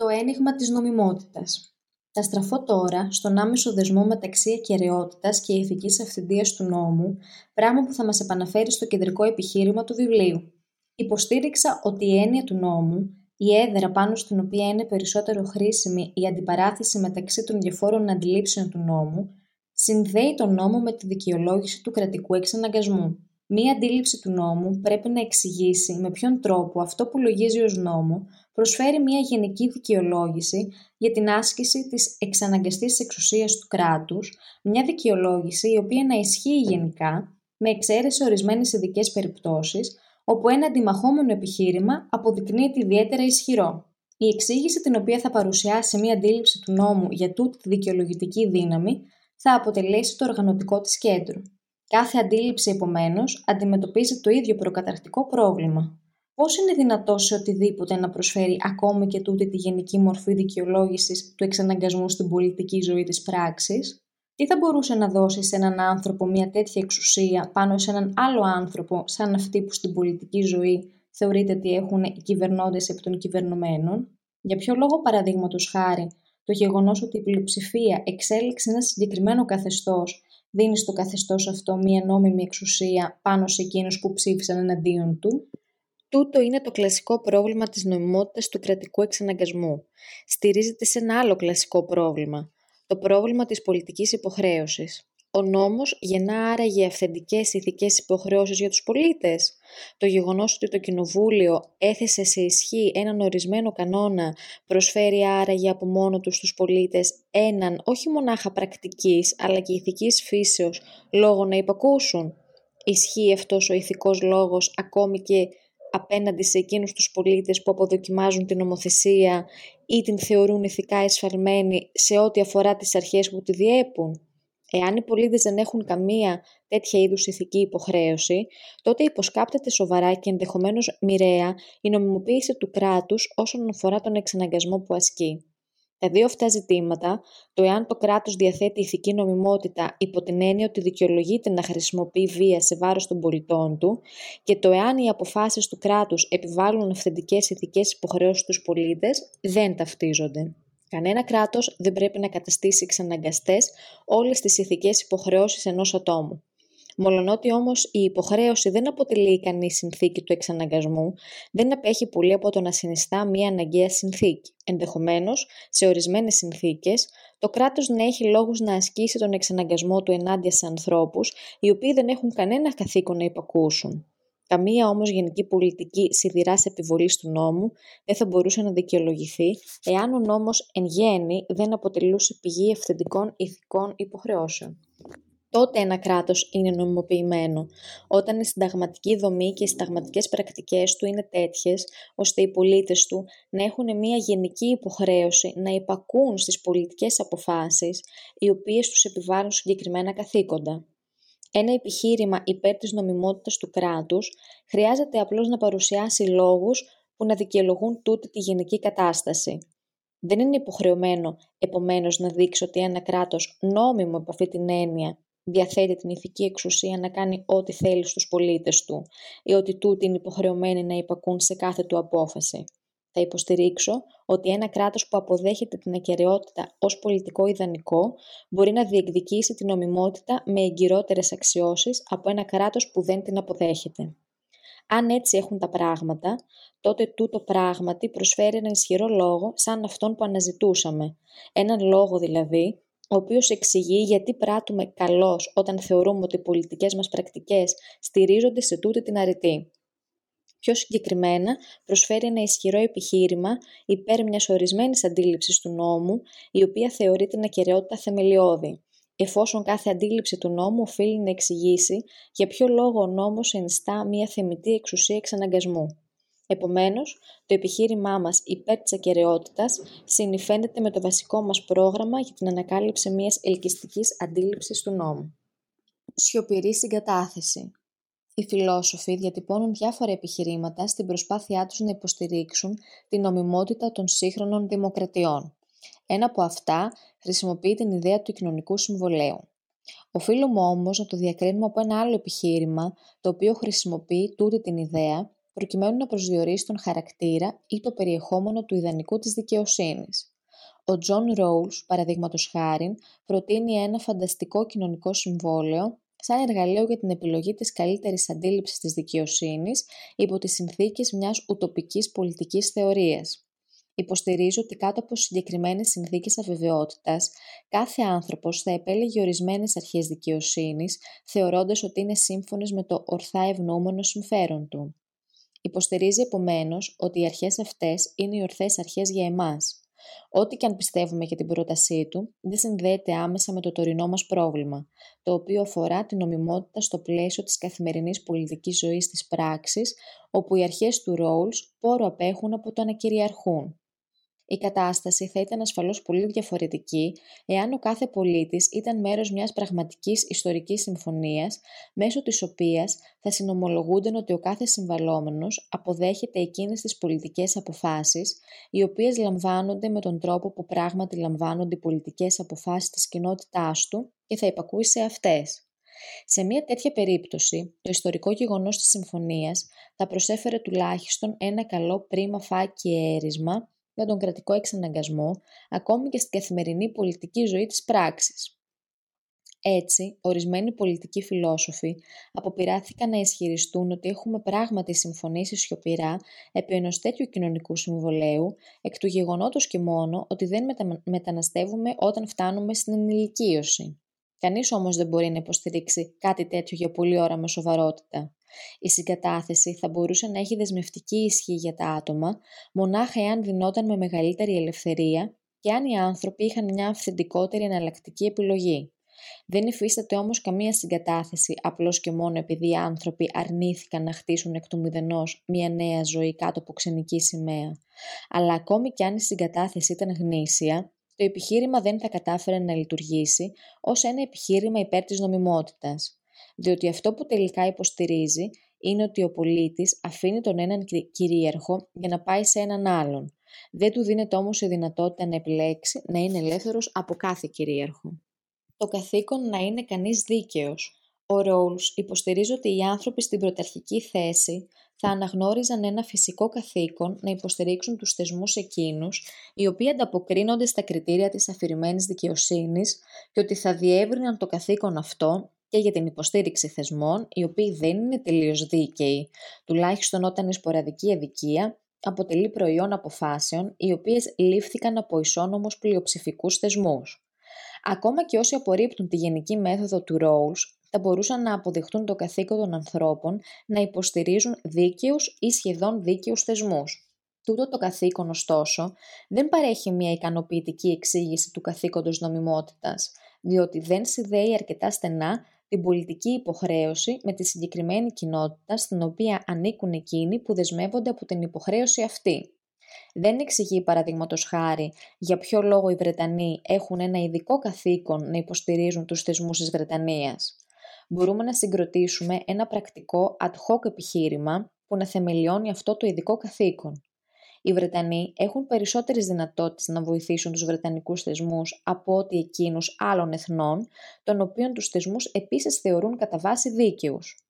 Το ένιγμα της νομιμότητας. Θα στραφώ τώρα στον άμεσο δεσμό μεταξύ ακαιρεότητας και ηθικής αυθεντίας του νόμου, πράγμα που θα μας επαναφέρει στο κεντρικό επιχείρημα του βιβλίου. Υποστήριξα ότι η έννοια του νόμου, η έδρα πάνω στην οποία είναι περισσότερο χρήσιμη η αντιπαράθεση μεταξύ των διαφόρων αντιλήψεων του νόμου, συνδέει τον νόμο με τη δικαιολόγηση του κρατικού εξαναγκασμού. Μία αντίληψη του νόμου πρέπει να εξηγήσει με ποιον τρόπο αυτό που λογίζει ως νόμο προσφέρει μία γενική δικαιολόγηση για την άσκηση της εξαναγκαστής εξουσίας του κράτους, μια δικαιολόγηση η οποία να ισχύει γενικά, με εξαίρεση ορισμένες ειδικές περιπτώσεις, όπου ένα αντιμαχόμενο επιχείρημα αποδεικνύεται ιδιαίτερα ισχυρό. Η εξήγηση την οποία θα παρουσιάσει μία αντίληψη του νόμου για τούτη τη δικαιολογητική δύναμη θα αποτελέσει το οργανωτικό της κέντρο. Κάθε αντίληψη, επομένως, αντιμετωπίζει το ίδιο προκαταρκτικό πρόβλημα. Πώς είναι δυνατός σε οτιδήποτε να προσφέρει ακόμη και τούτη τη γενική μορφή δικαιολόγησης του εξαναγκασμού στην πολιτική ζωή της πράξης, τι θα μπορούσε να δώσει σε έναν άνθρωπο μια τέτοια εξουσία πάνω σε έναν άλλο άνθρωπο, σαν αυτοί που στην πολιτική ζωή θεωρείται ότι έχουν οι κυβερνώντες επί των κυβερνωμένων, για ποιο λόγο, παραδείγματος χάρη, το γεγονός ότι η πλειοψηφία εξέλιξε ένα συγκεκριμένο καθεστώς δίνεις στο καθεστώς αυτό μία νόμιμη εξουσία πάνω σε εκείνους που ψήφισαν εναντίον του; Τούτο είναι το κλασικό πρόβλημα της νομιμότητας του κρατικού εξαναγκασμού. Στηρίζεται σε ένα άλλο κλασικό πρόβλημα, το πρόβλημα της πολιτικής υποχρέωσης. Ο νόμος γεννά άραγε αυθεντικές ηθικές υποχρεώσεις για τους πολίτες. Το γεγονός ότι το Κοινοβούλιο έθεσε σε ισχύ έναν ορισμένο κανόνα προσφέρει άραγε από μόνο τους στους πολίτες έναν όχι μονάχα πρακτικής αλλά και ηθικής φύσεως λόγο να υπακούσουν. Ισχύει αυτός ο ηθικός λόγος ακόμη και απέναντι σε εκείνους τους πολίτες που αποδοκιμάζουν την νομοθεσία ή την θεωρούν ηθικά εσφαλμένη σε ό,τι αφορά τις αρχές που τη διέπουν. Εάν οι πολίτες δεν έχουν καμία τέτοια είδους ηθική υποχρέωση, τότε υποσκάπτεται σοβαρά και ενδεχομένως μοιραία η νομιμοποίηση του κράτους όσον αφορά τον εξαναγκασμό που ασκεί. Τα δύο αυτά ζητήματα, το εάν το κράτος διαθέτει ηθική νομιμότητα υπό την έννοια ότι δικαιολογείται να χρησιμοποιεί βία σε βάρος των πολιτών του και το εάν οι αποφάσεις του κράτους επιβάλλουν αυθεντικές ηθικές υποχρεώσεις στους πολίτες, δεν ταυτίζονται. Κανένα κράτος δεν πρέπει να καταστήσει εξαναγκαστές όλες τις ηθικές υποχρεώσεις ενός ατόμου. Μολονότι όμως η υποχρέωση δεν αποτελεί ικανή συνθήκη του εξαναγκασμού, δεν απέχει πολύ από το να συνιστά μία αναγκαία συνθήκη. Ενδεχομένως, σε ορισμένες συνθήκες, το κράτος να έχει λόγους να ασκήσει τον εξαναγκασμό του ενάντια σε ανθρώπους, οι οποίοι δεν έχουν κανένα καθήκον να υπακούσουν. Καμία όμως γενική πολιτική σιδηράς επιβολής του νόμου δεν θα μπορούσε να δικαιολογηθεί εάν ο νόμος εν γέννη δεν αποτελούσε πηγή ευθεντικών ηθικών υποχρεώσεων. Τότε ένα κράτος είναι νομιμοποιημένο, όταν η συνταγματική δομή και οι συνταγματικές πρακτικές του είναι τέτοιες, ώστε οι πολίτες του να έχουν μια γενική υποχρέωση να υπακούν στις πολιτικές αποφάσεις, οι οποίες τους επιβάλλουν συγκεκριμένα καθήκοντα ένα επιχείρημα υπέρ της νομιμότητας του κράτους χρειάζεται απλώς να παρουσιάσει λόγους που να δικαιολογούν τούτη τη γενική κατάσταση. Δεν είναι υποχρεωμένο, επομένως, να δείξει ότι ένα κράτος νόμιμο από αυτή την έννοια διαθέτει την ηθική εξουσία να κάνει ό,τι θέλει στους πολίτες του ή ότι τούτοι είναι υποχρεωμένοι να υπακούν σε κάθε του απόφαση. Θα υποστηρίξω ότι ένα κράτος που αποδέχεται την ακαιρεότητα ως πολιτικό ιδανικό μπορεί να διεκδικήσει την νομιμότητα με εγκυρότερες αξιώσεις από ένα κράτος που δεν την αποδέχεται. Αν έτσι έχουν τα πράγματα, τότε τούτο πράγματι προσφέρει έναν ισχυρό λόγο σαν αυτόν που αναζητούσαμε. Έναν λόγο δηλαδή, ο οποίος εξηγεί γιατί πράττουμε καλώς όταν θεωρούμε ότι οι πολιτικές μας πρακτικές στηρίζονται σε τούτη την αρετή. Πιο συγκεκριμένα, προσφέρει ένα ισχυρό επιχείρημα υπέρ μιας ορισμένης αντίληψης του νόμου, η οποία θεωρεί την ακαιρεότητα θεμελιώδη, εφόσον κάθε αντίληψη του νόμου οφείλει να εξηγήσει για ποιο λόγο ο νόμος ενιστά μια θεμητή εξουσία εξαναγκασμού. Επομένως, το επιχείρημά μας υπέρ της ακαιρεότητας συνηφαίνεται με το βασικό μας πρόγραμμα για την ανακάλυψη μιας ελκυστικής αντίληψης του νόμου. Σιωπηρή συγκατάθεση. Οι φιλόσοφοι διατυπώνουν διάφορα επιχειρήματα στην προσπάθειά τους να υποστηρίξουν την νομιμότητα των σύγχρονων δημοκρατιών. Ένα από αυτά χρησιμοποιεί την ιδέα του κοινωνικού συμβολαίου. Οφείλουμε όμως να το διακρίνουμε από ένα άλλο επιχείρημα, το οποίο χρησιμοποιεί τούτη την ιδέα, προκειμένου να προσδιορίσει τον χαρακτήρα ή το περιεχόμενο του ιδανικού της δικαιοσύνης. Ο Τζον Ρόουλς, παραδείγματος χάρη, προτείνει ένα φανταστικό κοινωνικό συμβόλαιο σαν εργαλείο για την επιλογή της καλύτερης αντίληψης της δικαιοσύνης υπό τις συνθήκες μιας ουτοπικής πολιτικής θεωρίας. Υποστηρίζω ότι κάτω από συγκεκριμένες συνθήκες αβεβαιότητας, κάθε άνθρωπος θα επέλεγε ορισμένες αρχές δικαιοσύνης, θεωρώντας ότι είναι σύμφωνες με το ορθά ευνοούμενο συμφέρον του. Υποστηρίζει επομένως ότι οι αρχές αυτές είναι οι ορθές αρχές για εμάς. Ό,τι και αν πιστεύουμε για την πρότασή του, δεν συνδέεται άμεσα με το τωρινό μας πρόβλημα, το οποίο αφορά την νομιμότητα στο πλαίσιο της καθημερινής πολιτικής ζωής της πράξης, όπου οι αρχές του Ρόλς πόρο απέχουν από το να κυριαρχούν. Η κατάσταση θα ήταν ασφαλώς πολύ διαφορετική εάν ο κάθε πολίτης ήταν μέρος μιας πραγματικής ιστορικής συμφωνίας, μέσω της οποίας θα συνομολογούνται ότι ο κάθε συμβαλόμενος αποδέχεται εκείνες τις πολιτικές αποφάσεις, οι οποίες λαμβάνονται με τον τρόπο που πράγματι λαμβάνονται οι πολιτικές αποφάσεις της κοινότητάς του και θα υπακούει σε αυτές. Σε μια τέτοια περίπτωση, το ιστορικό γεγονός της συμφωνίας θα προσέφερε τουλάχιστον ένα καλό πρίμα φάκι έρισμα για τον κρατικό εξαναγκασμό, ακόμη και στην καθημερινή πολιτική ζωή της πράξης. Έτσι, ορισμένοι πολιτικοί φιλόσοφοι αποπειράθηκαν να ισχυριστούν ότι έχουμε πράγματι συμφωνήσει σιωπηρά επί ενός τέτοιου κοινωνικού συμβολέου, εκ του γεγονότος και μόνο ότι δεν μεταναστεύουμε όταν φτάνουμε στην ενηλικίωση. Κανείς όμως δεν μπορεί να υποστηρίξει κάτι τέτοιο για πολλή ώρα με σοβαρότητα. Η συγκατάθεση θα μπορούσε να έχει δεσμευτική ισχύ για τα άτομα, μονάχα εάν δινόταν με μεγαλύτερη ελευθερία και αν οι άνθρωποι είχαν μια αυθεντικότερη εναλλακτική επιλογή. Δεν υφίσταται όμως καμία συγκατάθεση απλώς και μόνο επειδή οι άνθρωποι αρνήθηκαν να χτίσουν εκ του μηδενός μια νέα ζωή κάτω από ξενική σημαία. Αλλά ακόμη και αν η συγκατάθεση ήταν γνήσια, το επιχείρημα δεν θα κατάφερε να λειτουργήσει ως ένα επιχείρημα υπέρ της νομιμότητας διότι αυτό που τελικά υποστηρίζει είναι ότι ο πολίτης αφήνει τον έναν κυρίαρχο για να πάει σε έναν άλλον. Δεν του δίνεται όμως η δυνατότητα να επιλέξει να είναι ελεύθερος από κάθε κυρίαρχο. Το καθήκον να είναι κανείς δίκαιος. Ο Ρόουλς υποστηρίζει ότι οι άνθρωποι στην πρωταρχική θέση θα αναγνώριζαν ένα φυσικό καθήκον να υποστηρίξουν τους θεσμούς εκείνους, οι οποίοι ανταποκρίνονται στα κριτήρια της αφηρημένης δικαιοσύνης και ότι θα διεύρυναν το καθήκον αυτό και για την υποστήριξη θεσμών, οι οποίοι δεν είναι τελείως δίκαιοι, τουλάχιστον όταν η σποραδική αδικία αποτελεί προϊόν αποφάσεων, οι οποίες λήφθηκαν από ισόνομους πλειοψηφικούς θεσμούς. Ακόμα και όσοι απορρίπτουν τη γενική μέθοδο του Rawls, θα μπορούσαν να αποδεχτούν το καθήκον των ανθρώπων να υποστηρίζουν δίκαιους ή σχεδόν δίκαιους θεσμούς. Τούτο το καθήκον, ωστόσο, δεν παρέχει μια ικανοποιητική εξήγηση του καθήκοντος νομιμότητας, διότι δεν συνδέει αρκετά στενά την πολιτική υποχρέωση με τη συγκεκριμένη κοινότητα στην οποία ανήκουν εκείνοι που δεσμεύονται από την υποχρέωση αυτή. Δεν εξηγεί παραδείγματος χάρη για ποιο λόγο οι Βρετανοί έχουν ένα ειδικό καθήκον να υποστηρίζουν τους θεσμούς της Βρετανίας. Μπορούμε να συγκροτήσουμε ένα πρακτικό ad hoc επιχείρημα που να θεμελιώνει αυτό το ειδικό καθήκον. Οι Βρετανοί έχουν περισσότερες δυνατότητες να βοηθήσουν τους Βρετανικούς θεσμούς από ότι εκείνους άλλων εθνών, των οποίων τους θεσμούς επίσης θεωρούν κατά βάση δίκαιους.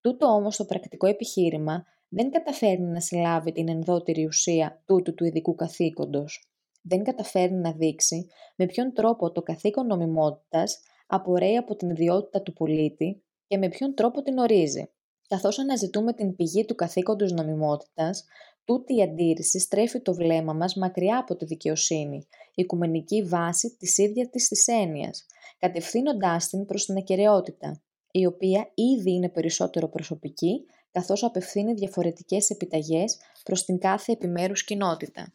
Τούτο όμως το πρακτικό επιχείρημα δεν καταφέρνει να συλλάβει την ενδότερη ουσία τούτου του ειδικού καθήκοντος. Δεν καταφέρνει να δείξει με ποιον τρόπο το καθήκον νομιμότητας απορρέει από την ιδιότητα του πολίτη και με ποιον τρόπο την ορίζει. Καθώς αναζητούμε την πηγή του καθήκοντος νομιμότητας, Τούτη η αντίρρηση στρέφει το βλέμμα μας μακριά από τη δικαιοσύνη, οικουμενική βάση της ίδιας της της έννοιας, κατευθύνοντάς την προς την ακαιρεότητα, η οποία ήδη είναι περισσότερο προσωπική, καθώς απευθύνει διαφορετικές επιταγές προς την κάθε επιμέρους κοινότητα.